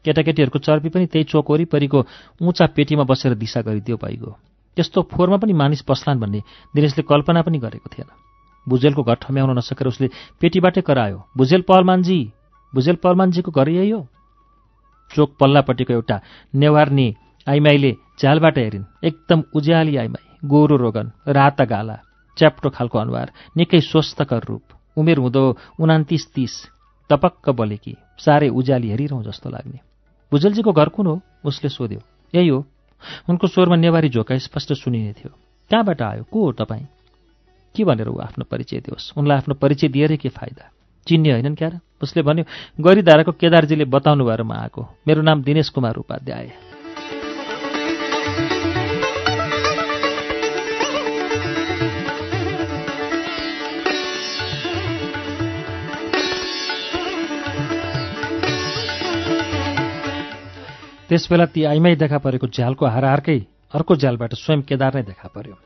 केटाकेटीहरूको चर्पी पनि त्यही चोक वरिपरिको उचा पेटीमा बसेर दिशा गरिदियो भइगयो। त्यस्तो फोहोरमा पनि मानिस पस्लान् भन्ने दिनेशले कल्पना पनि गरेको थिएन। भुजेलको घर ठम्याउन नसकेर उसले पेटीबाटै करायो भुजेल पहलमानजी भुजेल पहलमानजीको घर यही हो? चोक पल्लापट्टिको एउटा नेवार्नी आइमाईले झ्यालबाट हेरिन् एकदम उज्याली आइमाई गोरो रोगन राता गाला च्याप्टो खालको अनुहार निकै स्वस्थकर रूप उमेर हुँदो उनातिस तिस टपक्क बोलेकी साह्रै उज्याली हेरिरहँ जस्तो लाग्ने। भुजेलजीको घर कुन हो? उसले सोध्यो यही हो उनको स्वरमा नेवारी झोका स्पष्ट सुनिने थियो। कहाँबाट आयो? को हो तपाईँ? के भनेर ऊ आफ्नो परिचय दियोस्? उनलाई आफ्नो परिचय दिएरै के फाइदा? चिन्ने होइनन् क्यार? उसले भन्यो गरिधाराको केदारजीले बताउनु भएर म आएको मेरो नाम दिनेश कुमार उपाध्याय। त्यसबेला ती आइमाई देखा परेको झ्यालको हारहारकै अर्को झ्यालबाट स्वयं केदार नै देखा पर्यो।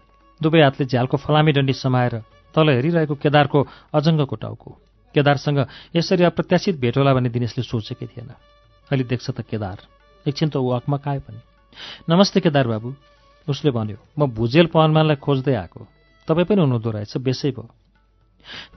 दुवै हातले झ्यालको फलामी डन्डी समाएर तल हेरिरहेको केदारको अजङ्गको टाउको। केदारसँग यसरी अप्रत्याशित भेट होला भन्ने दिनेशले सोचेकै थिएन। अहिले देख्छ त केदार। एकछिन त ऊ अकमकायो पनि। नमस्ते केदार बाबु उसले भन्यो म भुजेल पहलमानलाई खोज्दै आएको। तपाईँ पनि हुनुहुँदो रहेछ बेसै भयो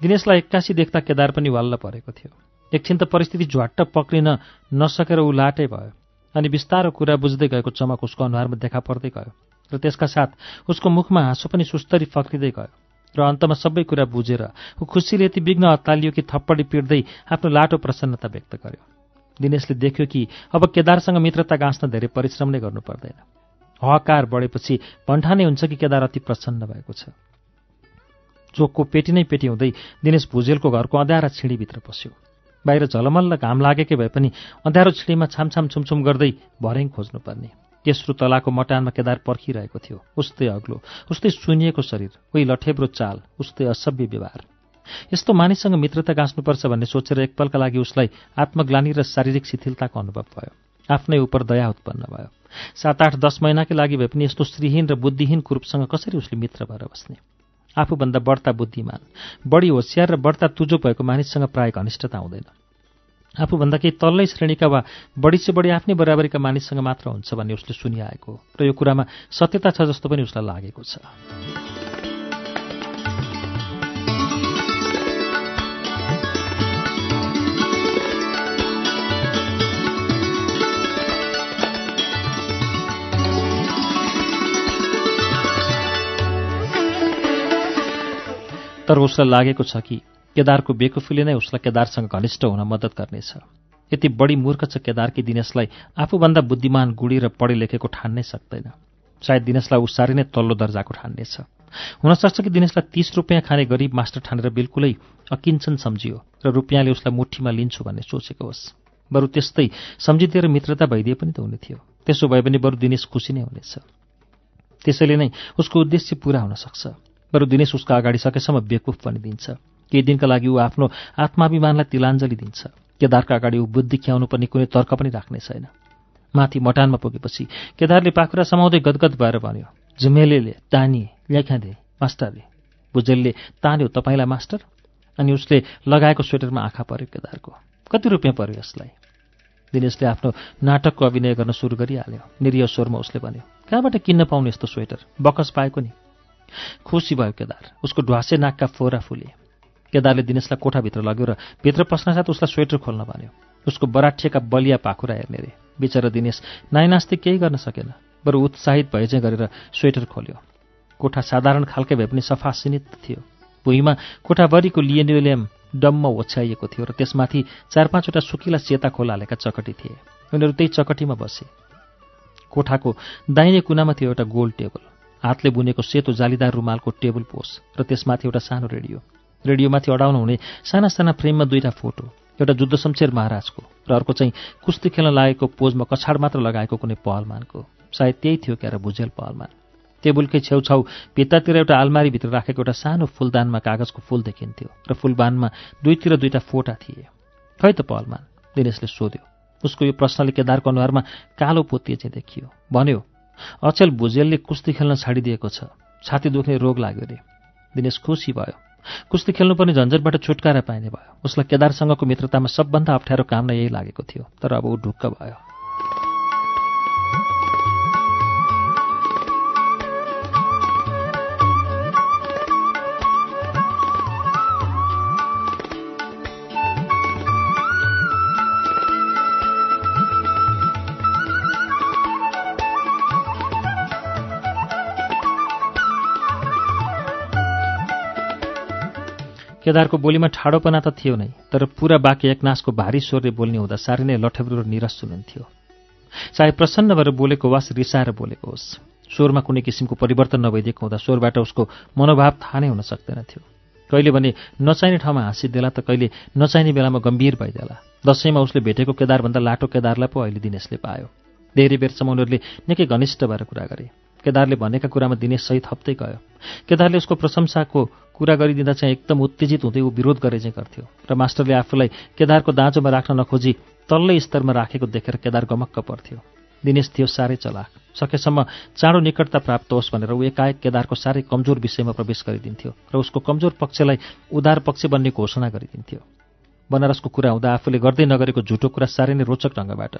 दिनेशलाई एक्कासी देख्दा केदार पनि वाल्ल परेको थियो। एकछिन त परिस्थिति झ्वाट्ट पक्रिन नसकेर ऊ लाटै भयो। अनि बिस्तारो कुरा बुझ्दै गएको चमक उसको अनुहारमा देखा पर्दै गयो र त्यसका साथ उसको मुखमा हाँसो पनि सुस्तरी फक्रिँदै गयो र अन्तमा सबै कुरा बुझेर ऊ खुसीले यति विघ्न अत्तालियो कि थप्पडी पिट्दै आफ्नो लाटो प्रसन्नता व्यक्त गर्यो। दिनेशले देख्यो कि अब केदारसँग मित्रता गाँच्न धेरै परिश्रम नै गर्नु पर्दैन। हकार बढेपछि भन्ठानै हुन्छ कि केदार अति प्रसन्न भएको छ। चोकको पेटी नै पेटी हुँदै दिनेश भुजेलको घरको अँध्यारा छिँडीभित्र पस्यो। बाहिर झलमल्ल घाम लागेकै भए पनि अँध्यारो छिडीमा छामछाम छुमछुम गर्दै भर्याङ खोज्नुपर्ने। तेस्रो तलाको मटानमा केदार पर्खिरहेको थियो। उस्तै अग्लो उस्तै सुनिएको शरीर उही लठेब्रो चाल उस्तै असभ्य व्यवहार। यस्तो मानिससँग मित्रता गाँच्नुपर्छ भन्ने सोचेर एकपलका लागि उसलाई आत्मग्लानी र शारीरिक शिथिलताको अनुभव भयो। आफ्नै उप दया उत्पन्न भयो। सात आठ दस महिनाकै लागि भए पनि यस्तो श्रीहीन र बुद्धिहीन कुरूपसँग कसरी उसले मित्र भएर बस्ने? आफूभन्दा बढ्ता बुद्धिमान बढी होसियार र बढ्ता तुजो भएको मानिससँग प्राय घनिष्ठता हुँदैन। आफूभन्दा केही तल्लै श्रेणीका वा बढी से बढी आफ्नै बराबरीका मानिससँग मात्र हुन्छ भन्ने उसले सुनिआएको र यो कुरामा सत्यता छ जस्तो पनि उसलाई लागेको छ। तर उसलाई लागेको छ कि केदारको बेकुफीले नै उसलाई केदारसँग घनिष्ठ हुन मद्दत गर्नेछ। यति बढी मूर्ख छ केदारकी दिनेशलाई आफूभन्दा बुद्धिमान गुडी र पढे लेखेको ठान्नै सक्दैन। सायद दिनेशलाई ऊ साह्रै नै तल्लो दर्जाको ठान्नेछ हुनसक्छ कि दिनेशलाई तीस रुपियाँ खाने गरिब मास्टर ठानेर बिल्कुलै अकिन्छन् सम्झियो र रुपियाँले उसलाई मुठीमा लिन्छु भन्ने सोचेको होस्। बरु त्यस्तै सम्झिदिएर मित्रता भइदिए पनि त हुने थियो। त्यसो भए पनि बरु दिनेश खुसी नै हुनेछ। त्यसैले नै उसको उद्देश्य पूरा हुन सक्छ। बरु दिनेश उसको अगाडि सकेसम्म बेकुफ पनि दिन्छ केही दिनका लागि ऊ आफ्नो आत्माभिमानलाई तिलाञ्जली दिन्छ। केदारका अगाडि ऊ बुद्धि ख्याउनु पर्ने कुनै तर्क पनि राख्ने छैन। माथि मटानमा पुगेपछि केदारले पाखुरा समाउँदै गदगद भएर भन्यो झुमेलेले तानिए ल्याखाँदे मास्टरले। भुजेलले तान्यो तपाईँलाई मास्टर? अनि उसले लगाएको स्वेटरमा आँखा पर्यो केदारको। कति रुपियाँ पर्यो यसलाई? दिनेशले आफ्नो नाटकको अभिनय गर्न सुरु गरिहाल्यो। निरीय स्वरमा उसले भन्यो कहाँबाट किन्न पाउने यस्तो स्वेटर? बकस पाएको नि। खुसी भयो केदार। उसको ढुवासे नाकका फोरा फुले केदारले दिनेशलाई कोठाभित्र लग्यो र भित्र पस्नसाथ उसलाई स्वेटर खोल्न भन्यो। उसको बराठिएका बलिया पाखुरा हेर्ने रे। बिचरा दिनेश नाइनास्ति केही गर्न सकेन बरु उत्साहित भए चाहिँ गरेर स्वेटर खोल्यो। कोठा साधारण खालकै भए पनि सफा सिनित थियो। भुइँमा कोठाभरिको लिएन्युलियम डम्म ओछ्याइएको थियो र त्यसमाथि चार पाँचवटा सुकिला सेता खोला हालेका चकटी थिए। उनीहरू त्यही चकटीमा बसे। कोठाको दाहिने कुनामा थियो एउटा गोल टेबल। हातले बुनेको सेतो जालीदार रुमालको टेबल पोस र त्यसमाथि एउटा सानो रेडियो। रेडियोमाथि अडाउनु हुने साना साना फ्रेममा दुईवटा फोटो एउटा जुद्ध शमशेर महाराजको र अर्को चाहिँ कुस्ती खेल्न लागेको पोजमा कछाड मात्र लगाएको कुनै पहलमानको। सायद त्यही थियो क्यार भुजेल पहलमान। टेबुलकै छेउछाउ भित्तातिर एउटा आलमारीभित्र राखेको एउटा सानो फुलदानमा कागजको फुल देखिन्थ्यो र फुलबानमा दुईतिर दुईटा फोटा थिए। खै त पहलमान? दिनेशले सोध्यो। उसको यो प्रश्नले केदारको अनुहारमा कालो पोतिए चाहिँ देखियो। भन्यो अचेल भुजेलले कुस्ती खेल्न छाडिदिएको छ। छाती दुख्ने रोग लाग्यो रे। दिनेश खुसी भयो। कुस्ती खेल्नुपर्ने झन्झटबाट छुटकारा पाइने भयो। उसलाई केदारसँगको मित्रतामा सबभन्दा अप्ठ्यारो काम नै यही लागेको थियो तर अब ऊ ढुक्क भयो। केदारको बोलीमा ठाडोपना त थियो नै तर पुरा बाँकी एकनाशको भारी स्वरले बोल्ने हुँदा साह्रै नै लठेब्रो र निरस सुनिन्थ्यो चाहे प्रसन्न भएर बोलेको वास रिसाएर बोलेको होस् स्वरमा कुनै किसिमको परिवर्तन नभइदिएको हुँदा स्वरबाट उसको मनोभाव थाहा नै हुन सक्दैन थियो कहिले भने नचाहिने ठाउँमा हाँसिदेला त कहिले नचाहिने बेलामा गम्भीर भइदेला दसैँमा उसले भेटेको केदारभन्दा लाटो केदारलाई पो अहिले दिनेशले पायो। धेरै बेरसम्म उनीहरूले निकै घनिष्ठ भएर कुरा गरे। केदारले भनेका कुरामा दिनेश सहित हप्तै गयो। केदारले उसको प्रशंसाको कुरा गरिदिँदा चाहिँ एकदम उत्तेजित हुँदै ऊ विरोध गरे चाहिँ गर्थ्यो र मास्टरले आफूलाई केदारको दाँजोमा राख्न नखोजी तल्लै स्तरमा राखेको देखेर केदार गमक्क पर्थ्यो। दिनेश थियो साह्रै चलाक। सकेसम्म चाँडो निकटता प्राप्त होस् भनेर ऊ एकाएक केदारको साह्रै कमजोर विषयमा प्रवेश गरिदिन्थ्यो र उसको कमजोर पक्षलाई उदार पक्ष बन्ने घोषणा गरिदिन्थ्यो। बनारसको कुरा हुँदा आफूले गर्दै नगरेको झुटो कुरा साह्रै नै रोचक ढङ्गबाट।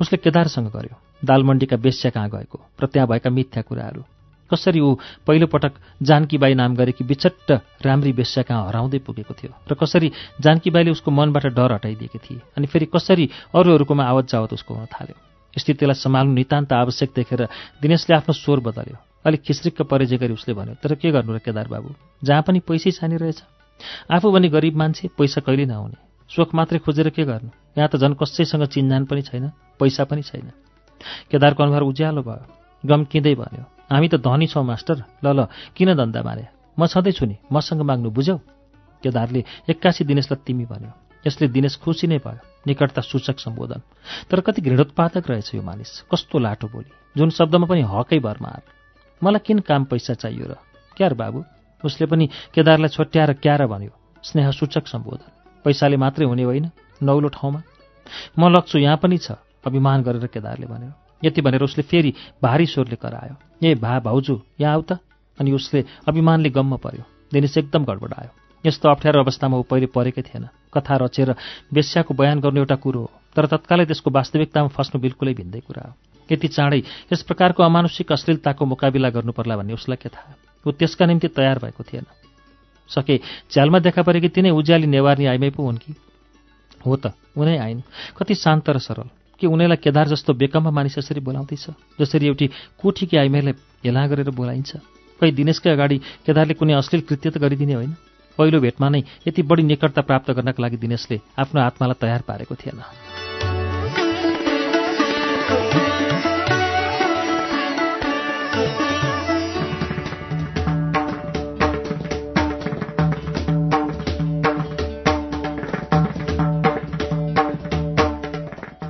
उसले केदारसँग गर्यो दालमण्डीका बेस्या कहाँ गएको र त्यहाँ भएका मिथ्या कुराहरू। कसरी ऊ पहिलोपटक जानकीबाई नाम गरेकी बिछट्ट राम्री बेस्या कहाँ हराउँदै पुगेको थियो र कसरी जानकीबाईले उसको मनबाट डर हटाइदिएकी थिए अनि फेरि कसरी अरूहरूकोमा आवत जावत उसको हुन थाल्यो। स्थितिलाई सम्हाल्नु नितान्त आवश्यक देखेर दिनेशले आफ्नो स्वर बदल्यो। अलिक खिस्रिक्क परेजे गरी उसले भन्यो तर के गर्नु र केदार बाबु जहाँ पनि पैसै छानी रहेछ आफू भने गरिब मान्छे पैसा कहिले नहुने। सुख मात्रै खोजेर के गर्नु? यहाँ त झन् कसैसँग चिन्जान पनि छैन पैसा पनि छैन। केदारको अनुहार उज्यालो भयो गम किँदै भन्यो हामी त धनी छौँ मास्टर। ल ल किन धन्दा मारे? म छँदैछु नि मसँग माग्नु बुझ्यौ? केदारले एक्कासी दिनेशलाई तिमी भन्यो। यसले दिनेश खुसी नै भयो निकटता सूचक सम्बोधन। तर कति घृणोत्पादक रहेछ यो मानिस कस्तो लाटो बोली जुन शब्दमा पनि हकै भरमा आर मलाई किन काम पैसा चाहियो र? क्यार बाबु? उसले पनि केदारलाई छोट्याएर क्यार भन्यो स्नेह सूचक सम्बोधन। पैसाले मात्रै हुने होइन नौलो ठाउँमा। म लग्छु यहाँ पनि छ अभिमान गरेर केदारले भन्यो। यति भनेर उसले फेरि भारी स्वरले करायो। ए भा भाउजू यहाँ आऊ त। अनि उसले अभिमानले गम्म पर्यो। दिनेश एकदम गडबडायो यस्तो अप्ठ्यारो अवस्थामा ऊ पहिले परेकै थिएन। कथा रचेर बेस्याको बयान गर्नु एउटा कुरो हो तर तत्कालै त्यसको वास्तविकतामा फस्नु बिल्कुलै भिन्दै कुरा हो। यति चाँडै यस प्रकारको अमानुषिक अश्लीलताको मुकाबिला गर्नुपर्ला भन्ने उसलाई के थाहा? ऊ त्यसका निम्ति तयार भएको थिएन। सके। च्यालमा देखा परेकी तिनै उज्याली नेवार्नी आइमै पो हुन् कि? हो त उनै आइन्। कति शान्त र सरल। कि उनीलाई केदार जस्तो बेकममा मानिस यसरी बोलाउँदैछ जसरी एउटी कोठीकी आइमाईलाई हेला गरेर बोलाइन्छ। खै दिनेशकै अगाडि केदारले कुनै अश्लील कृत्य त गरिदिने होइन? पहिलो भेटमा नै यति बढी निकटता प्राप्त गर्नका लागि दिनेशले आफ्नो आत्मालाई तयार पारेको थिएन।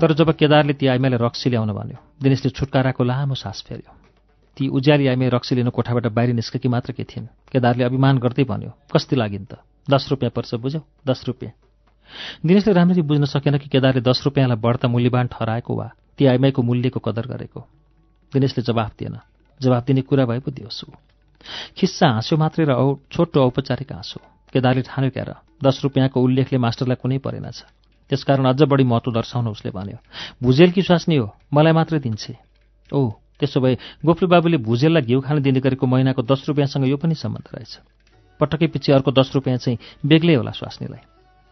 तर जब केदारले ती आइमाईलाई रक्सी ल्याउन भन्यो दिनेशले छुटकाराको लामो सास फेर्यो। ती उज्याली आइमाई रक्सी लिनु कोठाबाट बाहिर निस्केकी मात्र के थिइन्? केदारले अभिमान गर्दै भन्यो कस्ती लागिन् त? दस रुपियाँ पर्छ बुझ्यौ? दस रुपियाँ? दिनेशले राम्ररी बुझ्न सकेन कि केदारले दस रुपियाँलाई बढ्ता मूल्यवान ठहराएको वा ती आइमाईको मूल्यको कदर गरेको। दिनेशले जवाफ दिएन। जवाफ दिने कुरा भए पो दियोस् खिस्सा हाँस्यो मात्रै र औ छोटो औपचारिक हाँसो। केदारले ठान्यो क्यार। दस रुपियाँको उल्लेखले मास्टरलाई कुनै परेनछ त्यसकारण अझ बढी महत्त्व दर्शाउन उसले भन्यो भुजेल कि स्वास्नी हो? मलाई मात्रै दिन्छे। ओ त्यसो भए गोफ्लु बाबुले भुजेललाई घिउ खान दिने गरेको महिनाको दस रुपियाँसँग यो पनि सम्बन्ध रहेछ। पटक्कै पछि अर्को दस रुपियाँ चाहिँ बेग्लै होला स्वास्नीलाई।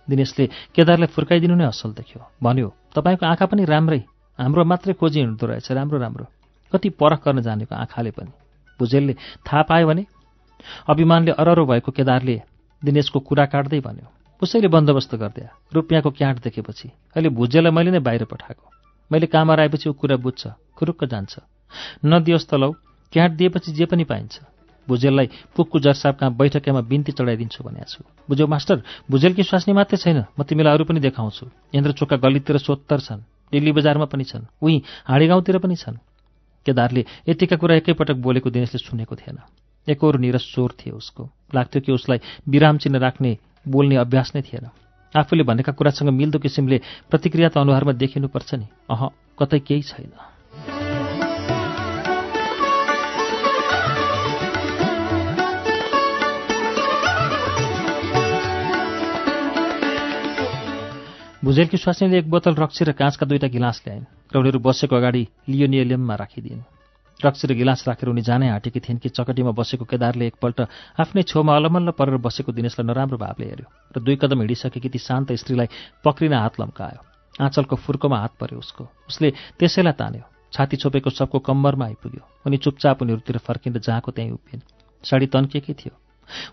दिनेशले केदारलाई फुर्काइदिनु नै असल देख्यो। भन्यो तपाईँको आँखा पनि राम्रै। हाम्रो मात्रै खोजी हिँड्दो रहेछ। राम्रो राम्रो। कति परख गर्न जानेको आँखाले पनि। भुजेलले थाहा पायो भने? अभिमानले अररो भएको केदारले दिनेशको कुरा काट्दै भन्यो उसैले बन्दोबस्त गरिदिया रुपियाँको क्याट देखेपछि अहिले भुजेललाई मैले नै बाहिर पठाएको। मैले काममा आएपछि ऊ कुरा बुझ्छ खुरुक्क जान्छ। नदियोस् त लौ क्याट दिएपछि जे पनि पाइन्छ। भुजेललाई पुक्कु जरसाब कहाँ बैठकमा बिन्ती चढाइदिन्छु भनेको छु। बुझ्यौ मास्टर भुजेलकी स्वास्नी मात्रै छैन। म तिमीलाई अरू पनि देखाउँछु। इन्द्रचोकका गल्लीतिर सोत्तर छन्। दिल्ली बजारमा पनि छन्। उही हाँडी गाउँतिर पनि छन्। केदारले यतिका कुरा एकैपटक बोलेको दिनेशले सुनेको थिएन। एकहोर निरस चोर थियो उसको। लाग्थ्यो कि उसलाई विराम चिन्ह राख्ने बोल्ने अभ्यास नै थिएन। आफूले भनेका कुरासँग मिल्दो किसिमले प्रतिक्रिया त अनुहारमा देखिनुपर्छ नि। अह कतै केही छैन। भुजेलकी स्वास्नीले एक बोतल रक्सी र काँचका दुईटा गिलास ल्याइन् र उनीहरू बसेको अगाडि लियोनियलियममा राखिदिन् रक्सी र गिलास राखेर उनी जानै आँटेकी थिइन् कि चकटीमा बसेको केदारले एकपल्ट आफ्नै छेउमा अलमल्ल परेर बसेको दिनेशलाई नराम्रो भावले हेऱ्यो र दुई कदम हिँडिसकेकी ती शान्त स्त्रीलाई पक्रिन हात लम्कायो। आँचलको फुर्कोमा हात पर्यो उसको। उसले त्यसैलाई तान्यो। छाती छोपेको सबको कम्मरमा आइपुग्यो। उनी चुपचाप उनीहरूतिर फर्किँदा जहाँको त्यहीँ उभिन् साडी तन्किएकै थियो।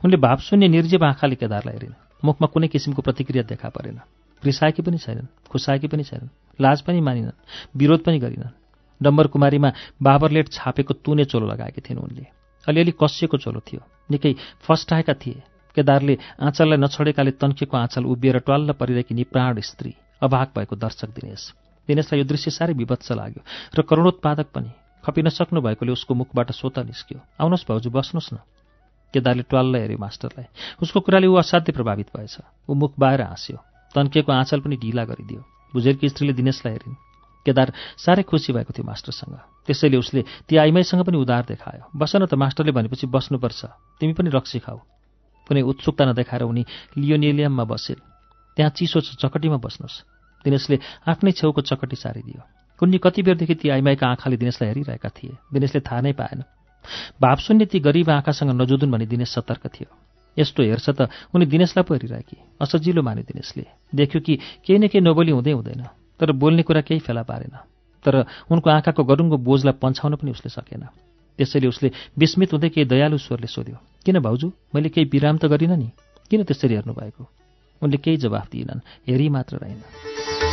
उनले भाव शून्य निर्जीव आँखाले केदारलाई हेरिन्। मुखमा कुनै किसिमको प्रतिक्रिया देखा परेन। रिसाएकी पनि छैनन् खुसाएकी पनि छैनन् लाज पनि मानिनन् विरोध पनि गरिनन्। डम्बर कुमारीमा बाबरलेट छापेको तुने चोलो लगाएकी थिइन् उनले। अलिअलि कसिएको चोलो थियो। निकै फस्टाएका थिए। केदारले आँचललाई नछोडेकाले तन्किएको आँचल उभिएर ट्वाल्ल परिरहेकी निप्राण स्त्री अभाग भएको दर्शक दिनेश। दिनेशलाई यो दृश्य साह्रै विभत्स लाग्यो र करुणोत्पादक पनि। खपिन सक्नु भएकोले उसको मुखबाट स्वत निस्क्यो। आउनुहोस् भाउजू बस्नुहोस् न केदारले ट्वाल्ल हेऱ्यो मास्टरलाई। उसको कुराले ऊ असाध्य प्रभावित भएछ। ऊ मुख बाहिर हाँस्यो। तन्किएको आँचल पनि ढिला गरिदियो। बुझेरकी स्त्रीले दिनेशलाई हेरिन्। केदार साह्रै खुसी भएको थियो मास्टरसँग। त्यसैले उसले ती आइमाईसँग पनि उदार देखायो। बस न त मास्टरले भनेपछि बस्नुपर्छ। तिमी पनि रक्सी खाऊ। कुनै उत्सुकता नदेखाएर उनी लियोनिलियममा बसिन् त्यहाँ चिसो चकटीमा बस्नुहोस्। दिनेशले आफ्नै छेउको चकटी सारिदियो। कुन्नी कति बेरदेखि ती आइमाईका आँखाले दिनेशलाई हेरिरहेका थिए। दिनेशले थाहा नै पाएन। भावशून्य ती गरिब आँखासँग नजुदुन् भनी दिनेश सतर्क थियो। यस्तो हेर्छ त उनी दिनेशलाई पो हेरिरहेकी असजिलो मान्यो दिनेशले। देख्यो कि केही न केही नोबोली हुँदै हुँदैन। तर बोल्ने कुरा केही फेला पारेन। तर उनको आँखाको गरुङको बोझलाई पन्छाउन पनि उसले सकेन। त्यसैले उसले विस्मित हुँदै केही दयालु स्वरले सोध्यो किन भाउजू मैले केही विराम त गरिनँ नि? किन त्यसरी हेर्नुभएको? उनले केही जवाफ दिएनन् हेरी मात्र रहेन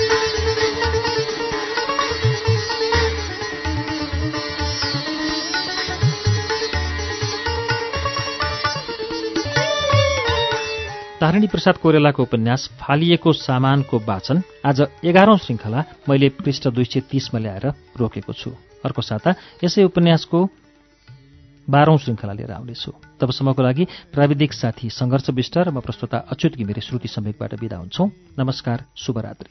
तारिणी प्रसाद कोइरालाको उपन्यास फालिएको सामानको वाचन आज एघारौं श्रृङ्खला मैले पृष्ठ दुई सय तीसमा ल्याएर रोकेको छु अर्को साता यसै उपन्यासको बाह्रौं श्रृङ्खला लिएर आउनेछु तबसम्मको लागि प्राविधिक साथी सङ्घर्ष विष्ट र म प्रस्तुता अच्युत घिमिरे श्रुति समेकबाट विदा हुन्छौ नमस्कार शुभरात्री